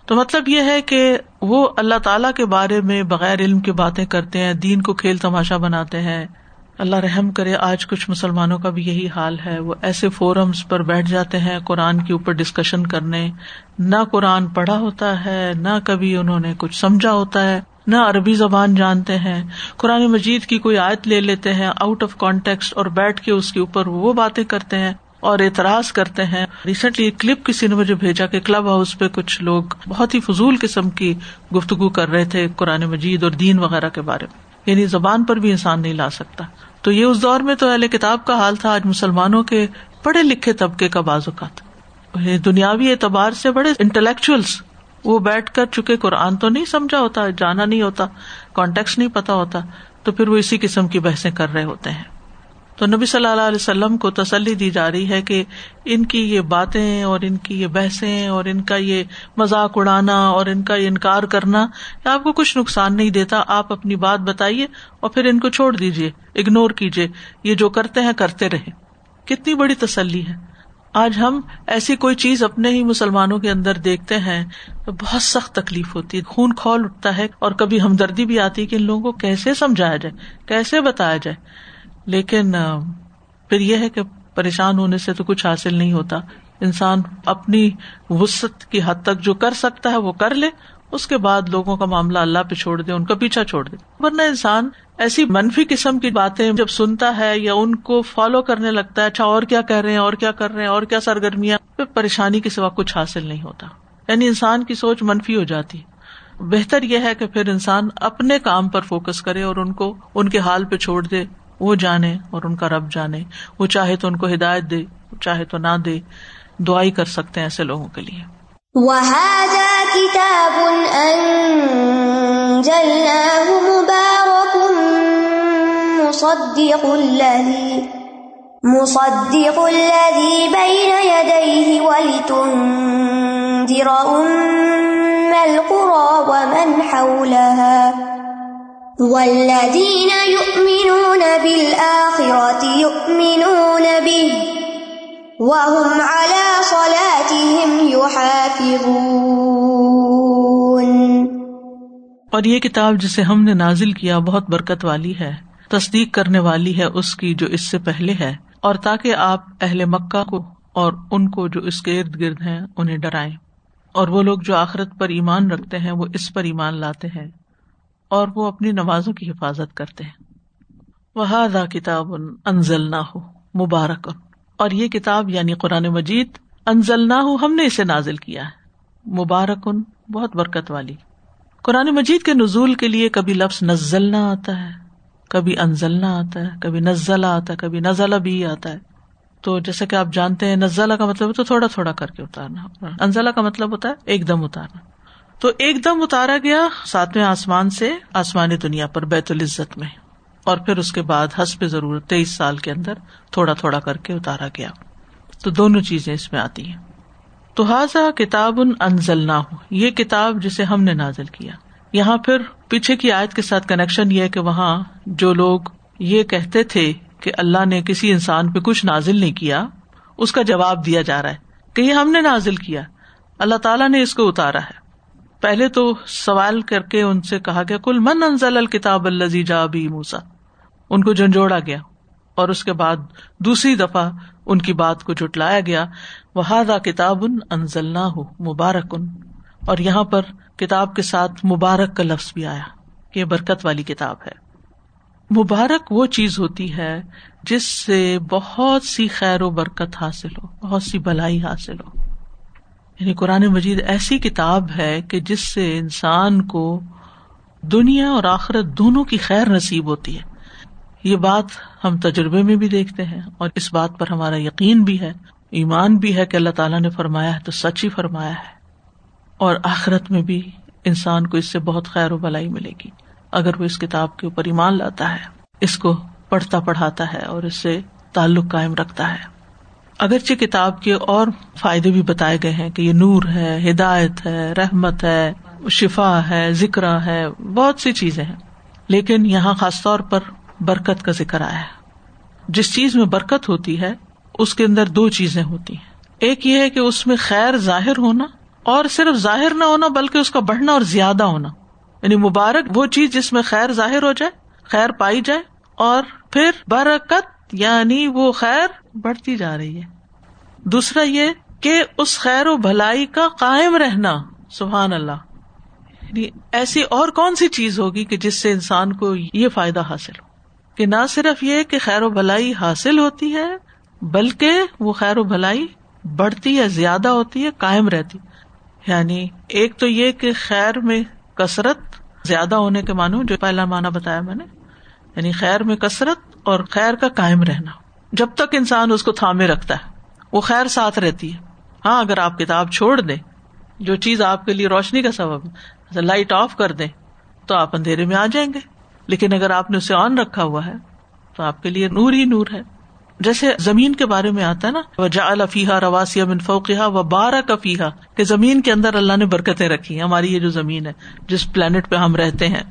تو مطلب یہ ہے کہ وہ اللہ تعالی کے بارے میں بغیر علم کی باتیں کرتے ہیں، دین کو کھیل تماشا بناتے ہیں۔ اللہ رحم کرے، آج کچھ مسلمانوں کا بھی یہی حال ہے۔ وہ ایسے فورمس پر بیٹھ جاتے ہیں قرآن کے اوپر ڈسکشن کرنے۔ نہ قرآن پڑھا ہوتا ہے، نہ کبھی انہوں نے کچھ سمجھا ہوتا ہے، نہ عربی زبان جانتے ہیں۔ قرآن مجید کی کوئی آیت لے لیتے ہیں آؤٹ آف کانٹیکٹ اور بیٹھ کے اس کے اوپر وہ باتیں کرتے ہیں۔ اور اعتراض کرتے ہیں۔ ریسنٹلی ایک کلپ کسی نے مجھے بھیجا کہ کلب ہاؤس پہ کچھ لوگ بہت ہی فضول قسم کی گفتگو کر رہے تھے قرآن مجید اور دین وغیرہ کے بارے میں۔ یعنی زبان پر بھی انسان نہیں لا سکتا۔ تو یہ اس دور میں تو اہل کتاب کا حال تھا، آج مسلمانوں کے پڑھے لکھے طبقے کا بازوقات دنیاوی اعتبار سے بڑے انٹلیکچوئلس وہ بیٹھ کر چکے قرآن تو نہیں سمجھا ہوتا، جانا نہیں ہوتا کانٹیکٹ نہیں پتا ہوتا، تو پھر وہ اسی قسم کی بحثیں کر رہے ہوتے ہیں۔ تو نبی صلی اللہ علیہ وسلم کو تسلی دی جا رہی ہے کہ ان کی یہ باتیں اور ان کی یہ بحثیں اور ان کا یہ مذاق اڑانا اور ان کا یہ انکار کرنا آپ کو کچھ نقصان نہیں دیتا۔ آپ اپنی بات بتائیے اور پھر ان کو چھوڑ دیجیے اگنور کیجیے یہ جو کرتے ہیں، کرتے رہے کتنی بڑی تسلی ہے۔ آج ہم ایسی کوئی چیز اپنے ہی مسلمانوں کے اندر دیکھتے ہیں تو بہت سخت تکلیف ہوتی ہے۔ خون کھول اٹھتا ہے اور کبھی ہمدردی بھی آتی ہے کہ ان لوگوں کو کیسے سمجھایا جائے، کیسے بتایا جائے۔ لیکن پھر یہ ہے کہ پریشان ہونے سے تو کچھ حاصل نہیں ہوتا۔ انسان اپنی وسط کی حد تک جو کر سکتا ہے وہ کر لے، اس کے بعد لوگوں کا معاملہ اللہ پہ چھوڑ دے، ان کا پیچھا چھوڑ دے۔ ورنہ انسان ایسی منفی قسم کی باتیں جب سنتا ہے یا ان کو فالو کرنے لگتا ہے اچھا اور کیا کہہ رہے ہیں، اور کیا کر رہے ہیں، اور کیا سرگرمیاں، پھر پریشانی کے سوا کچھ حاصل نہیں ہوتا۔ یعنی انسان کی سوچ منفی ہو جاتی۔ بہتر یہ ہے کہ پھر انسان اپنے کام پر فوکس کرے اور ان کو، ان کے حال پہ چھوڑ دے۔ وہ جانے اور ان کا رب جانے۔ وہ چاہے تو ان کو ہدایت دے چاہے تو نہ دے۔ دعائی کر سکتے ہیں ایسے لوگوں کے لیے۔ مصدق الذي مصدق الذي بين يديه ولتنذر أم القرى ومن حولها۔ والذين يؤمنون بالآخرة يؤمنون به وهم على صلاتهم يحافظون اور یہ کتاب جسے ہم نے نازل کیا بہت برکت والی ہے، تصدیق کرنے والی ہے اس کی جو اس سے پہلے ہے، اور تاکہ آپ اہل مکہ کو اور ان کو جو اس کے ارد گرد ہیں انہیں ڈرائیں۔ اور وہ لوگ جو آخرت پر ایمان رکھتے ہیں، وہ اس پر ایمان لاتے ہیں۔ اور وہ اپنی نمازوں کی حفاظت کرتے ہیں۔ وہ کتاب انزل نہ ہو مبارک اور یہ کتاب یعنی قرآن مجید انزل نہ ہو ہم نے اسے نازل کیا ہے۔ مبارک بہت برکت والی۔ قرآن مجید کے نزول کے لیے کبھی لفظ نزل نہ آتا ہے، کبھی انزلنا آتا ہے، کبھی نزلہ آتا ہے، کبھی نزلہ بھی آتا ہے۔ تو جیسا کہ آپ جانتے ہیں، نزلہ کا مطلب تو تھوڑا تھوڑا کر کے اتارنا۔ انزلہ کا مطلب ہوتا ہے ایک دم اتارنا۔ تو ایک دم اتارا گیا ساتویں آسمان سے، آسمانی دنیا پر، بیت العزت میں۔ اور پھر اس کے بعد حسب ضرورت تیئیس سال کے اندر تھوڑا تھوڑا کر کے اتارا گیا۔ تو دونوں چیزیں اس میں آتی ہیں۔ تو حاضہ کتاب ان انزل نہ ہو یہ کتاب جسے ہم نے نازل کیا۔ یہاں پھر پیچھے کی آیت کے ساتھ کنیکشن یہ ہے کہ وہاں جو لوگ یہ کہتے تھے کہ اللہ نے کسی انسان پہ کچھ نازل نہیں کیا، اس کا جواب دیا جا رہا ہے کہ یہ ہم نے نازل کیا۔ اللہ تعالیٰ نے اس کو اتارا ہے۔ پہلے تو سوال کر کے ان سے کہا گیا کل من انزل الکتاب الزی جا بھی موسا ان کو جھنجھوڑا گیا اور اس کے بعد دوسری دفعہ ان کی بات کو جٹلایا گیا وہ کتاب ان انزل نہ ہو مبارک. ان اور یہاں پر کتاب کے ساتھ مبارک کا لفظ بھی آیا کہ برکت والی کتاب ہے۔ مبارک وہ چیز ہوتی ہے جس سے بہت سی خیر و برکت حاصل ہو، بہت سی بلائی حاصل ہو۔ یعنی قرآن مجید ایسی کتاب ہے کہ جس سے انسان کو دنیا اور آخرت دونوں کی خیر نصیب ہوتی ہے۔ یہ بات ہم تجربے میں بھی دیکھتے ہیں اور اس بات پر ہمارا یقین بھی ہے، ایمان بھی ہے کہ اللہ تعالیٰ نے فرمایا ہے تو سچ ہی فرمایا ہے۔ اور آخرت میں بھی انسان کو اس سے بہت خیر و بلائی ملے گی۔ اگر وہ اس کتاب کے اوپر ایمان لاتا ہے، اس کو پڑھتا پڑھاتا ہے اور اس سے تعلق قائم رکھتا ہے۔ اگرچہ کتاب کے اور فائدے بھی بتائے گئے ہیں کہ یہ نور ہے، ہدایت ہے، رحمت ہے، شفا ہے، ذکر ہے، بہت سی چیزیں ہیں۔ لیکن یہاں خاص طور پر برکت کا ذکر آیا ہے۔ جس چیز میں برکت ہوتی ہے، اس کے اندر دو چیزیں ہوتی ہیں۔ ایک یہ ہے کہ اس میں خیر ظاہر ہونا اور صرف ظاہر نہ ہونا، بلکہ اس کا بڑھنا اور زیادہ ہونا۔ یعنی مبارک وہ چیز جس میں خیر ظاہر ہو جائے، خیر پائی جائے اور پھر برکت یعنی وہ خیر بڑھتی جا رہی ہے۔ دوسرا یہ کہ اس خیر و بھلائی کا قائم رہنا، سبحان اللہ۔ یعنی ایسی اور کون سی چیز ہوگی کہ جس سے انسان کو یہ فائدہ حاصل ہو؟ کہ نہ صرف یہ کہ خیر و بھلائی حاصل ہوتی ہے، بلکہ وہ خیر و بھلائی بڑھتی ہے، زیادہ ہوتی ہے، قائم رہتی۔ یعنی ایک تو یہ کہ خیر میں کثرت زیادہ ہونے کے معنی، جو پہلا معنی بتایا میں نے یعنی خیر میں کثرت اور خیر کا قائم رہنا۔ جب تک انسان اس کو تھامے رکھتا ہے، وہ خیر ساتھ رہتی ہے۔ ہاں اگر آپ کتاب چھوڑ دیں، جو چیز آپ کے لیے روشنی کا سبب ہے لائٹ آف کر دیں، تو آپ اندھیرے میں آ جائیں گے۔ لیکن اگر آپ نے اسے آن رکھا ہوا ہے، تو آپ کے لیے نور ہی نور ہے۔ جیسے زمین کے بارے میں آتا ہے نا وہ جا الفیحا رواسی بن فوقہ و بارہ کا فیحا کہ زمین کے اندر اللہ نے برکتیں رکھی ہیں، ہماری یہ جو زمین ہے، جس پلانٹ پہ ہم رہتے ہیں۔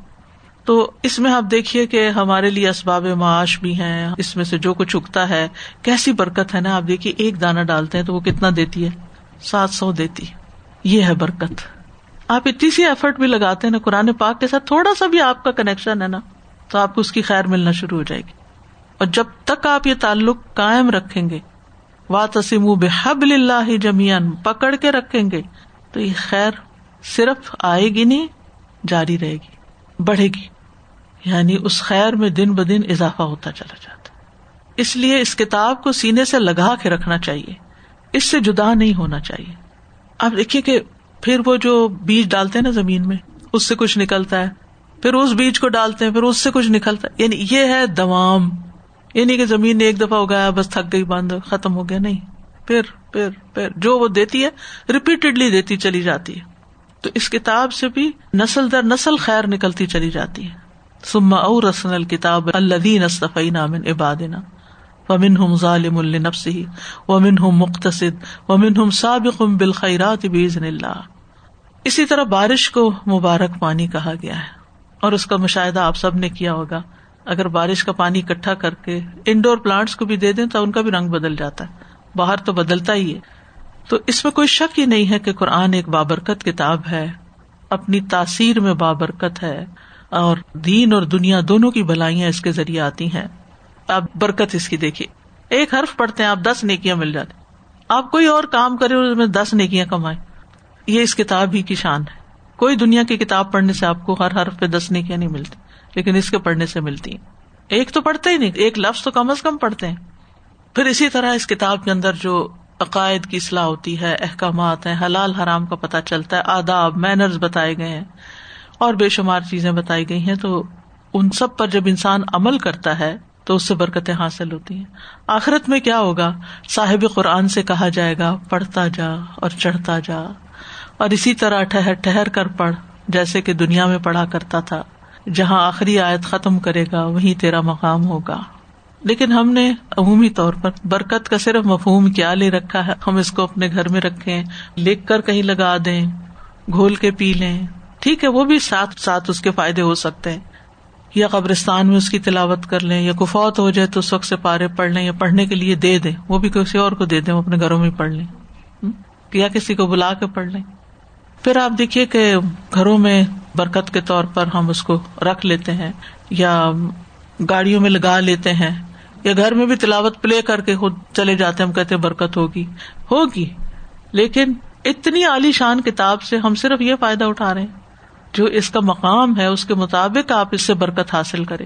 تو اس میں آپ دیکھیے کہ ہمارے لیے اسباب معاش بھی ہیں۔ اس میں سے جو کچھ اگتا ہے، کیسی برکت ہے نا؟ آپ دیکھیے، ایک دانا ڈالتے ہیں تو وہ کتنا دیتی ہے؟ سات سو دیتی۔ یہ ہے برکت۔ آپ اتنی سی ایفرٹ بھی لگاتے ہیں نا، قرآن پاک کے ساتھ تھوڑا سا بھی آپ کا کنیکشن ہے نا، تو آپ کو اس کی خیر ملنا شروع ہو جائے گی۔ اور جب تک آپ یہ تعلق قائم رکھیں گے وا تسیم بحب اللہ جمیان پکڑ کے رکھیں گے، تو یہ خیر صرف آئے گی نہیں، جاری رہے گی، بڑھے گی۔ یعنی اس خیر میں دن ب دن اضافہ ہوتا چلا جاتا اس لیے اس کتاب کو سینے سے لگا کے رکھنا چاہیے۔ اس سے جدا نہیں ہونا چاہیے۔ آپ دیکھیے کہ پھر وہ جو بیج ڈالتے ہیں نا زمین میں، اس سے کچھ نکلتا ہے۔ پھر اس بیج کو ڈالتے ہیں، پھر اس سے کچھ نکلتا ہے۔ یعنی یہ ہے دوام۔ یعنی کہ زمین نے ایک دفعہ اگایا، بس تھک گئی، بند، ختم ہو گیا۔ نہیں۔ پھر پھر پھر، جو وہ دیتی ہے ریپیٹڈلی دیتی چلی جاتی ہے۔ تو اس کتاب سے بھی نسل در نسل خیر نکلتی چلی جاتی ہے۔ سما او رسن الکتاب الدین استفی نامن عبادنا ومن ظالم النفسی ومن ہم مختصد ومن ہم سابق بالخیرات بزن اللہ اسی طرح بارش کو مبارک پانی کہا گیا ہے۔ اور اس کا مشاہدہ آپ سب نے کیا ہوگا۔ اگر بارش کا پانی اکٹھا کر کے انڈور پلانٹس کو بھی دے دیں تو ان کا بھی رنگ بدل جاتا ہے۔ باہر تو بدلتا ہی ہے۔ تو اس میں کوئی شک ہی نہیں ہے کہ قرآن ایک بابرکت کتاب ہے۔ اپنی تاثیر میں بابرکت ہے۔ اور دین اور دنیا دونوں کی بھلائیاں اس کے ذریعے آتی ہیں۔ آپ برکت اس کی دیکھیے۔ ایک حرف پڑھتے ہیں، آپ دس نیکیاں مل جاتی آپ کوئی اور کام کرے اس میں دس نیکیاں کمائیں۔ یہ اس کتاب ہی کی شان ہے۔ کوئی دنیا کی کتاب پڑھنے سے آپ کو ہر حرف پہ دس نیکیاں نہیں ملتی، لیکن اس کے پڑھنے سے ملتی ہیں۔ ایک تو پڑھتے ہی نہیں، ایک لفظ تو کم از کم پڑھتے ہیں۔ پھر اسی طرح اس کتاب کے اندر جو عقائد کی اصلاح ہوتی ہے، احکامات ہیں، حلال حرام کا پتہ چلتا ہے، آداب مینرز بتائے گئے ہیں۔ اور بے شمار چیزیں بتائی گئی ہیں، تو ان سب پر جب انسان عمل کرتا ہے، تو اس سے برکتیں حاصل ہوتی ہیں۔ آخرت میں کیا ہوگا؟ صاحب قرآن سے کہا جائے گا، پڑھتا جا اور چڑھتا جا۔ اور اسی طرح ٹہر ٹہر کر پڑھ، جیسے کہ دنیا میں پڑھا کرتا تھا۔ جہاں آخری آیت ختم کرے گا، وہیں تیرا مقام ہوگا۔ لیکن ہم نے عمومی طور پر برکت کا صرف مفہوم کیا لے رکھا ہے۔ ہم اس کو اپنے گھر میں رکھے لکھ کر کہیں لگا دیں، گھول کے پی لیں۔ ٹھیک ہے، وہ بھی ساتھ ساتھ اس کے فائدے ہو سکتے ہیں۔ یا قبرستان میں اس کی تلاوت کر لیں، یا کفوت ہو جائے تو اس وقت سے پارے پڑھ لیں، یا پڑھنے کے لیے دے دیں۔ وہ بھی کسی اور کو دے دیں، وہ اپنے گھروں میں پڑھ لیں۔ یا کسی کو بلا کے پڑھ لیں۔ پھر آپ دیکھیے کہ گھروں میں برکت کے طور پر ہم اس کو رکھ لیتے ہیں، یا گاڑیوں میں لگا لیتے ہیں، یا گھر میں بھی تلاوت پلے کر کے خود چلے جاتے ہم کہتے برکت ہوگی۔ ہوگی، لیکن اتنی عالی شان کتاب سے ہم صرف یہ فائدہ اٹھا رہے ہیں۔ جو اس کا مقام ہے، اس کے مطابق آپ اس سے برکت حاصل کریں۔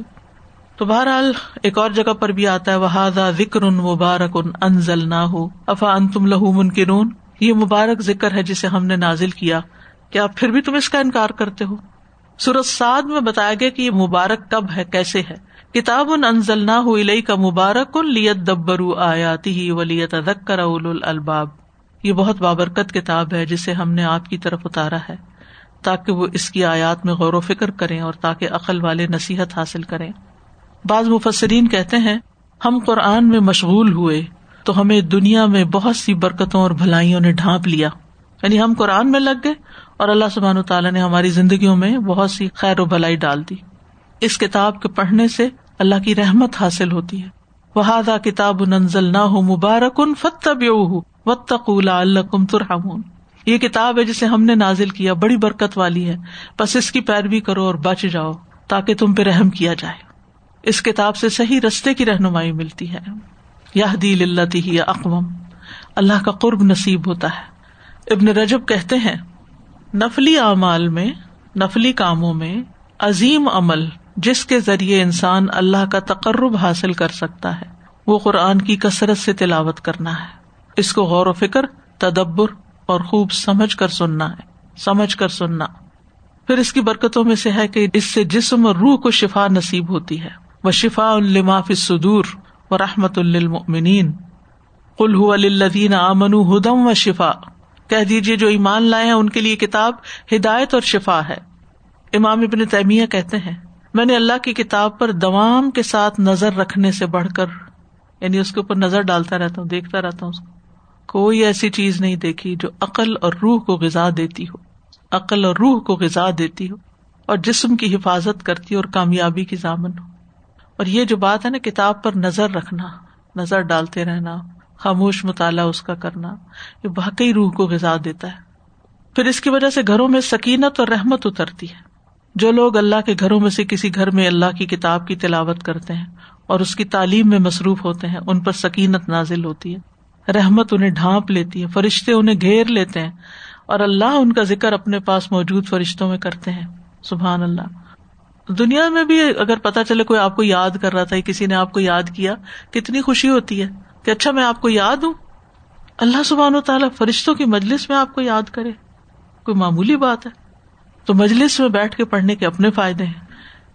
تو بہرحال ایک اور جگہ پر بھی آتا ہے وہ ذکر ان مبارک ان انزل نہ ہو افا ان تم لہو منکرون یہ مبارک ذکر ہے جسے ہم نے نازل کیا۔ کیا پھر بھی تم اس کا انکار کرتے ہو؟ سورت سعد میں بتایا گیا کہ یہ مبارک کب ہے، کیسے ہے۔ کتاب ان انزل نہ کا مبارک ان لیت دبرو آیاتی ہی ولیت ادکر اول الباب یہ بہت بابرکت کتاب ہے جسے ہم نے آپ کی طرف اتارا ہے۔ تاکہ وہ اس کی آیات میں غور و فکر کریں اور تاکہ عقل والے نصیحت حاصل کریں۔ بعض مفسرین کہتے ہیں، ہم قرآن میں مشغول ہوئے تو ہمیں دنیا میں بہت سی برکتوں اور بھلائیوں نے ڈھانپ لیا۔ یعنی ہم قرآن میں لگ گئے اور اللہ سبحان و تعالیٰ نے ہماری زندگیوں میں بہت سی خیر و بھلائی ڈال دی۔ اس کتاب کے پڑھنے سے اللہ کی رحمت حاصل ہوتی ہے۔ وہ کتاب ننزل نہ ہو مبارک ان فتب اللہ کم ترحمون۔ یہ کتاب ہے جسے ہم نے نازل کیا، بڑی برکت والی ہے۔ بس اس کی پیروی کرو اور بچ جاؤ تاکہ تم پہ رحم کیا جائے۔ اس کتاب سے صحیح رستے کی رہنمائی ملتی ہے۔ یہ دل اللہ اقوام اللہ کا قرب نصیب ہوتا ہے۔ ابن رجب کہتے ہیں، نفلی اعمال میں، نفلی کاموں میں عظیم عمل جس کے ذریعے انسان اللہ کا تقرب حاصل کر سکتا ہے، وہ قرآن کی کثرت سے تلاوت کرنا ہے۔ اس کو غور و فکر، تدبر اور خوب سمجھ کر سننا ہے، سمجھ کر سننا۔ پھر اس کی برکتوں میں سے ہے کہ اس سے جسم اور روح کو شفا نصیب ہوتی ہے۔ وہ شفا الماف سدور و رحمت المنین کلو الدین امن ہدم و شفا کہہ دیجیے جو ایمان لائے ہیں، ان کے لیے کتاب ہدایت اور شفا ہے۔ امام ابن تیمیہ کہتے ہیں، میں نے اللہ کی کتاب پر دوام کے ساتھ نظر رکھنے سے بڑھ کر یعنی اس کے اوپر نظر ڈالتا رہتا ہوں، دیکھتا رہتا ہوں اس کو۔ کوئی ایسی چیز نہیں دیکھی جو عقل اور روح کو غذا دیتی ہو۔ عقل اور روح کو غذا دیتی ہو اور جسم کی حفاظت کرتی اور کامیابی کی ضامن ہو۔ اور یہ جو بات ہے نا، کتاب پر نظر رکھنا، نظر ڈالتے رہنا، خاموش مطالعہ اس کا کرنا، یہ واقعی روح کو غذا دیتا ہے۔ پھر اس کی وجہ سے گھروں میں سکینت اور رحمت اترتی ہے۔ جو لوگ اللہ کے گھروں میں سے کسی گھر میں اللہ کی کتاب کی تلاوت کرتے ہیں اور اس کی تعلیم میں مصروف ہوتے ہیں، ان پر سکینت نازل ہوتی ہے۔ رحمت انہیں ڈھانپ لیتی ہے فرشتے انہیں گھیر لیتے ہیں اور اللہ ان کا ذکر اپنے پاس موجود فرشتوں میں کرتے ہیں۔ سبحان اللہ۔ دنیا میں بھی اگر پتا چلے کوئی آپ کو یاد کر رہا تھا کسی نے آپ کو یاد کیا، کتنی خوشی ہوتی ہے کہ اچھا میں آپ کو یاد ہوں۔ اللہ سبحان و تعالیٰ فرشتوں کی مجلس میں آپ کو یاد کرے۔ کوئی معمولی بات ہے۔ تو مجلس میں بیٹھ کے پڑھنے کے اپنے فائدے ہیں۔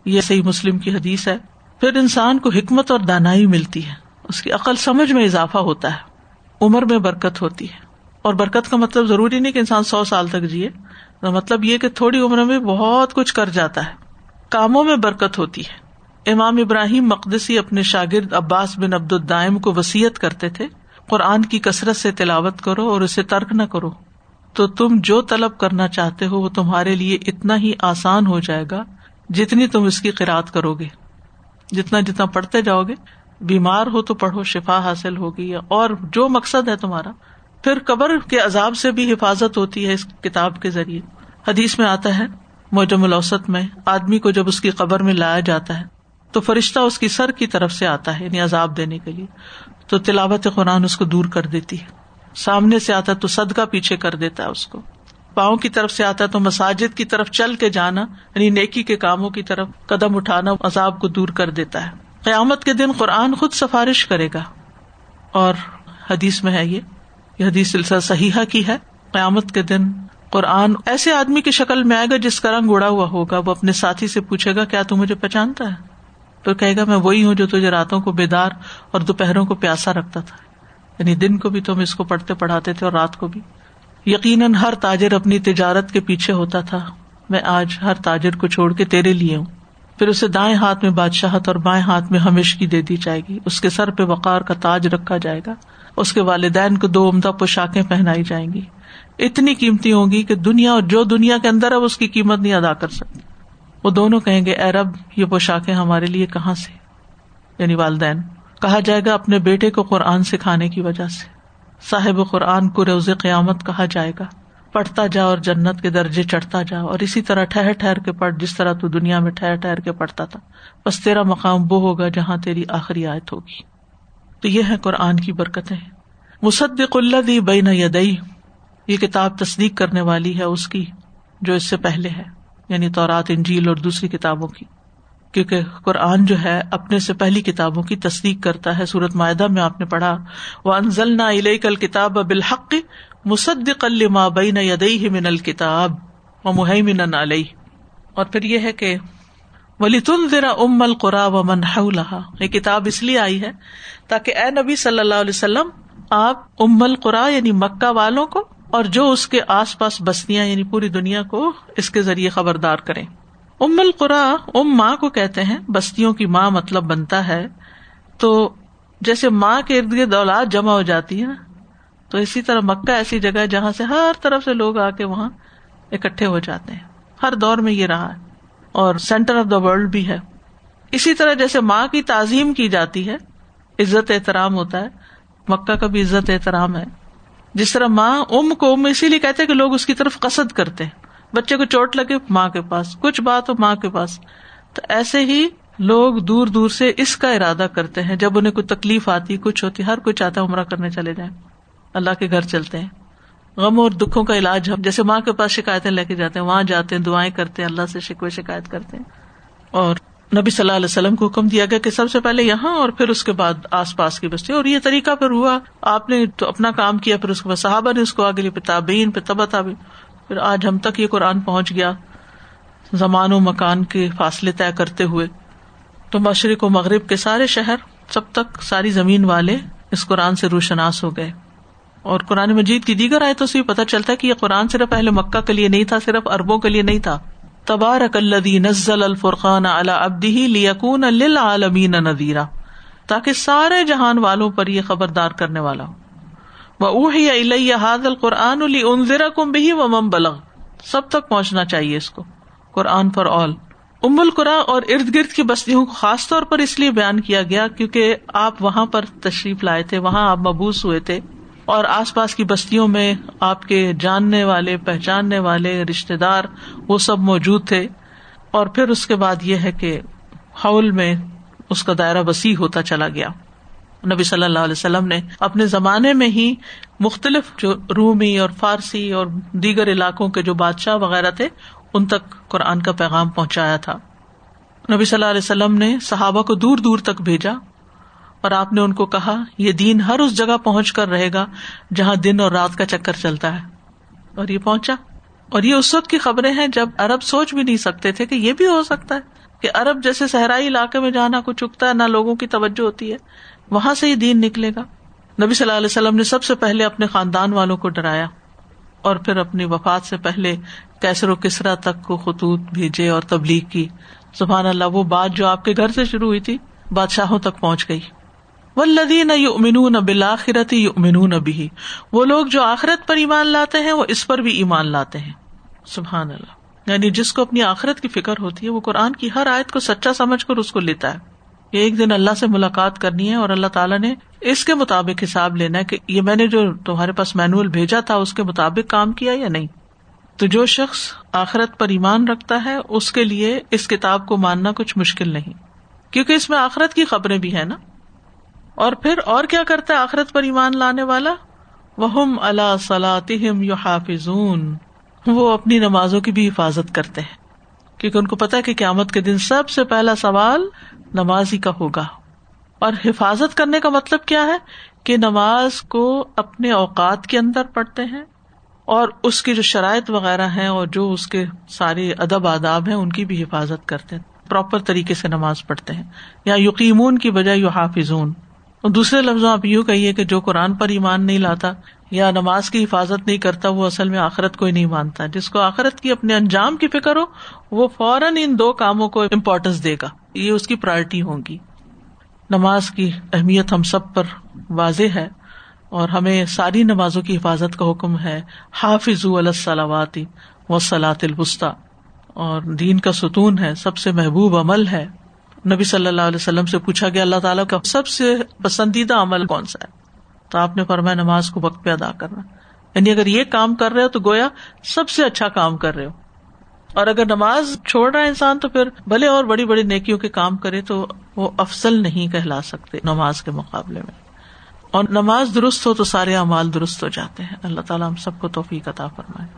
یہ صحیح مسلم کی حدیث ہے۔ پھر انسان کو حکمت اور دانائی ملتی ہے۔ اس کی عقل سمجھ میں اضافہ ہوتا ہے۔ عمر میں برکت ہوتی ہے۔ اور برکت کا مطلب ضروری نہیں کہ انسان سو سال تک جیے۔ مطلب یہ کہ تھوڑی عمر میں بہت کچھ کر جاتا ہے۔ کاموں میں برکت ہوتی ہے۔ امام ابراہیم مقدسی اپنے شاگرد عباس بن عبد الدائم کو وسیعت کرتے تھے، قرآن کی کثرت سے تلاوت کرو اور اسے ترک نہ کرو۔ تو تم جو طلب کرنا چاہتے ہو وہ تمہارے لیے اتنا ہی آسان ہو جائے گا جتنی تم اس کی قرآد کرو گے۔ جتنا جتنا پڑھتے جاؤ گے۔ بیمار ہو تو پڑھو، شفا حاصل ہوگی اور جو مقصد ہے تمہارا۔ پھر قبر کے عذاب سے بھی حفاظت ہوتی ہے اس کتاب کے ذریعے۔ حدیث میں آتا ہے موجم الاوسط میں آدمی کو جب اس کی قبر میں لایا جاتا ہے، تو فرشتہ اس کی سر کی طرف سے آتا ہے یعنی عذاب دینے کے لیے۔ تو تلاوت قرآن اس کو دور کر دیتی ہے۔ سامنے سے آتا ہے تو صدقہ پیچھے کر دیتا ہے اس کو۔ پاؤں کی طرف سے آتا ہے تو مساجد کی طرف چل کے جانا یعنی نیکی کے کاموں کی طرف قدم اٹھانا، عذاب کو دور کر دیتا ہے۔ قیامت کے دن قرآن خود سفارش کرے گا۔ اور حدیث میں ہے یہ یہ حدیث سلسلہ صحیحہ کی ہے۔ قیامت کے دن قرآن ایسے آدمی کی شکل میں آئے گا جس کا رنگ اڑا ہوا ہوگا۔ وہ اپنے ساتھی سے پوچھے گا، کیا تم مجھے پہچانتا ہے؟ تو کہے گا، میں وہی ہوں جو تجھے راتوں کو بیدار اور دوپہروں کو پیاسا رکھتا تھا۔ یعنی دن کو بھی تم اس کو پڑھتے پڑھاتے تھے اور رات کو بھی۔ یقیناً ہر تاجر اپنی تجارت کے پیچھے ہوتا تھا۔ میں آج ہر تاجر کو چھوڑ کے تیرے لیے ہوں۔ پھر اسے دائیں ہاتھ میں بادشاہت اور بائیں ہاتھ میں ہمیشگی دے دی جائے گی۔ اس کے سر پہ وقار کا تاج رکھا جائے گا۔ اس کے والدین کو دو عمدہ پوشاکیں پہنائی جائیں گی۔ اتنی قیمتی ہوگی کہ دنیا اور جو دنیا کے اندر اب اس کی قیمت نہیں ادا کر سکتی۔ وہ دونوں کہیں گے ارب یہ پوشاکیں ہمارے لیے کہاں سے؟ یعنی والدین، کہا جائے گا اپنے بیٹے کو قرآن سکھانے کی وجہ سے۔ صاحب قرآن کو روز قیامت کہا جائے گا۔ پڑھتا جا اور جنت کے درجے چڑھتا جا اور اسی طرح ٹھہر ٹھہر کے پڑھ، جس طرح تو دنیا میں ٹھہر ٹھہر کے پڑھتا تھا۔ بس تیرا مقام وہ ہوگا جہاں تیری آخری آیت ہوگی۔ تو یہ ہے قرآن کی برکتیں۔ مصدق اللہ دی بین یدئی یہ کتاب تصدیق کرنے والی ہے اس کی جو اس سے پہلے ہے یعنی تورات، انجیل اور دوسری کتابوں کی۔ کیونکہ قرآن جو ہے اپنے سے پہلی کتابوں کی تصدیق کرتا ہے۔ سورت معدہ میں آپ نے پڑھا وہ انزل نہ علیہ کل کتاب بالحق مصدق الما بین من الکتاب و محمن علیہ اور پھر یہ ہے کہ ولی تم ذرا ام القرا و من یہ کتاب اس لیے آئی ہے تاکہ اے نبی صلی اللہ علیہ وسلم، آپ ام القرا یعنی مکہ والوں کو اور جو اس کے آس پاس بستیاں یعنی پوری دنیا کو اس کے ذریعے خبردار کریں۔ ام القرا، ام ماں کو کہتے ہیں، بستیوں کی ماں مطلب بنتا ہے۔ تو جیسے ماں کے ارد گرد اولاد جمع ہو جاتی ہے نا، تو اسی طرح مکہ ایسی جگہ ہے جہاں سے ہر طرف سے لوگ آ کے وہاں اکٹھے ہو جاتے ہیں۔ ہر دور میں یہ رہا ہے۔ اور سینٹر آف دا ورلڈ بھی ہے۔ اسی طرح جیسے ماں کی تعظیم کی جاتی ہے، عزت احترام ہوتا ہے۔ مکہ کا بھی عزت احترام ہے۔ جس طرح ماں ام کو ام اسی لیے کہتے کہ لوگ اس کی طرف قصد کرتے ہیں۔ بچے کو چوٹ لگے ماں کے پاس، کچھ بات ہو ماں کے پاس۔ تو ایسے ہی لوگ دور دور سے اس کا ارادہ کرتے ہیں، جب انہیں کوئی تکلیف آتی، کچھ ہوتی، ہر کوئی چاہتا ہے عمرہ کرنے چلے جائیں۔ اللہ کے گھر چلتے ہیں۔ غم اور دکھوں کا علاج ہم، جیسے ماں کے پاس شکایتیں لے کے جاتے ہیں، وہاں جاتے ہیں، دعائیں کرتے ہیں، اللہ سے شکوے شکایت کرتے ہیں۔ اور نبی صلی اللہ علیہ وسلم کو حکم دیا گیا کہ سب سے پہلے یہاں اور پھر اس کے بعد آس پاس کی بستی۔ اور یہ طریقہ پھر ہوا۔ آپ نے تو اپنا کام کیا، پھر اس کے بعد صحابہ نے اس کو آگے پہ تابین پہ تبا تابین پھر آج ہم تک یہ قرآن پہنچ گیا زمان و مکان کے فاصلے طے کرتے ہوئے۔ تو مشرق و مغرب کے سارے شہر، سب تک ساری زمین والے اس قرآن سے روشناس ہو گئے۔ اور قرآن مجید کی دیگر آئے تو پتا چلتا ہے کہ یہ قرآن صرف پہلے مکہ کے لیے نہیں تھا، صرف اربوں کے لیے نہیں تھا۔ تبارک الدی نزل الفرقان ابدی لیکون للعالمین نذیرا، تاکہ سارے جہان والوں پر یہ خبردار کرنے والا ہو۔ اوہی الیہ حاد القرآن علی انزرا کم بھی و مم بلغ۔ سب تک پہنچنا چاہیے اس کو۔ قرآن فار آل ام القرا اور ارد گرد کی بستیوں کو خاص طور پر اس لیے بیان کیا گیا کیونکہ آپ وہاں پر تشریف لائے تھے، وہاں آپ مبوس ہوئے تھے۔ اور آس پاس کی بستیوں میں آپ کے جاننے والے، پہچاننے والے رشتے دار، وہ سب موجود تھے۔ اور پھر اس کے بعد یہ ہے کہ حول میں اس کا دائرہ وسیع ہوتا چلا گیا۔ نبی صلی اللہ علیہ وسلم نے اپنے زمانے میں ہی مختلف جو رومی اور فارسی اور دیگر علاقوں کے جو بادشاہ وغیرہ تھے، ان تک قرآن کا پیغام پہنچایا تھا۔ نبی صلی اللہ علیہ وسلم نے صحابہ کو دور دور تک بھیجا اور آپ نے ان کو کہا، یہ دین ہر اس جگہ پہنچ کر رہے گا جہاں دن اور رات کا چکر چلتا ہے۔ اور یہ پہنچا۔ اور یہ اس وقت کی خبریں ہیں جب ارب سوچ بھی نہیں سکتے تھے کہ یہ بھی ہو سکتا ہے کہ ارب جیسے صحرائی علاقے میں جہاں نہ کچھ چکتا ہے، نہ لوگوں کی توجہ ہوتی ہے۔ وہاں سے ہی دین نکلے گا۔ نبی صلی اللہ علیہ وسلم نے سب سے پہلے اپنے خاندان والوں کو ڈرایا اور پھر اپنی وفات سے پہلے کیسر و کسرا تک کو خطوط بھیجے اور تبلیغ کی۔ سبحان اللہ، وہ بات جو آپ کے گھر سے شروع ہوئی تھی، بادشاہوں تک پہنچ گئی۔ ولدی نہ یو امین نہ یو امین بھی وہ لوگ جو آخرت پر ایمان لاتے ہیں، وہ اس پر بھی ایمان لاتے ہیں۔ سبحان اللہ۔ یعنی جس کو اپنی آخرت کی فکر ہوتی ہے، وہ قرآن کی ہر آیت کو سچا سمجھ کر اس کو لیتا ہے۔ ایک دن اللہ سے ملاقات کرنی ہے اور اللہ تعالیٰ نے اس کے مطابق حساب لینا ہے کہ یہ میں نے جو تمہارے پاس مینوئل بھیجا تھا، اس کے مطابق کام کیا یا نہیں؟ تو جو شخص آخرت پر ایمان رکھتا ہے، اس کے لیے اس کتاب کو ماننا کچھ مشکل نہیں۔ کیونکہ اس میں آخرت کی خبریں بھی ہے نا۔ اور پھر اور کیا کرتا ہے آخرت پر ایمان لانے والا؟ وہ اللہ صلاحم یو حافظ وہ اپنی نمازوں کی بھی حفاظت کرتے ہیں۔ کیونکہ ان کو پتا کہ قیامت کے دن سب سے پہلا سوال نماز ہی کا ہوگا۔ اور حفاظت کرنے کا مطلب کیا ہے؟ کہ نماز کو اپنے اوقات کے اندر پڑھتے ہیں اور اس کی جو شرائط وغیرہ ہیں اور جو اس کے سارے ادب آداب ہیں، ان کی بھی حفاظت کرتے ہیں۔ پراپر طریقے سے نماز پڑھتے ہیں۔ یا یقیمون کی بجائے یو حافظون اور دوسرے لفظوں آپ یوں کہیے کہ جو قرآن پر ایمان نہیں لاتا یا نماز کی حفاظت نہیں کرتا، وہ اصل میں آخرت کو ہی نہیں مانتا۔ جس کو آخرت کی اپنے انجام کی فکر ہو، وہ فوراً ان دو کاموں کو امپورٹینس دے گا۔ یہ اس کی پرائرٹی ہوگی نماز کی اہمیت ہم سب پر واضح ہے اور ہمیں ساری نمازوں کی حفاظت کا حکم ہے۔ حافظ الصلاواتی و سلاۃ البسطی اور دین کا ستون ہے، سب سے محبوب عمل ہے۔ نبی صلی اللہ علیہ وسلم سے پوچھا گیا، اللہ تعالیٰ کا سب سے پسندیدہ عمل کون سا ہے؟ تو آپ نے فرمایا، نماز کو وقت پہ ادا کرنا۔ یعنی اگر یہ کام کر رہے ہو تو گویا سب سے اچھا کام کر رہے ہو۔ اور اگر نماز چھوڑ رہا ہے انسان تو پھر بھلے اور بڑی بڑی نیکیوں کے کام کرے تو وہ افسل نہیں کہلا سکتے نماز کے مقابلے میں۔ اور نماز درست ہو تو سارے اعمال درست ہو جاتے ہیں۔ اللہ تعالیٰ ہم سب کو توفیق عطا فرمائے۔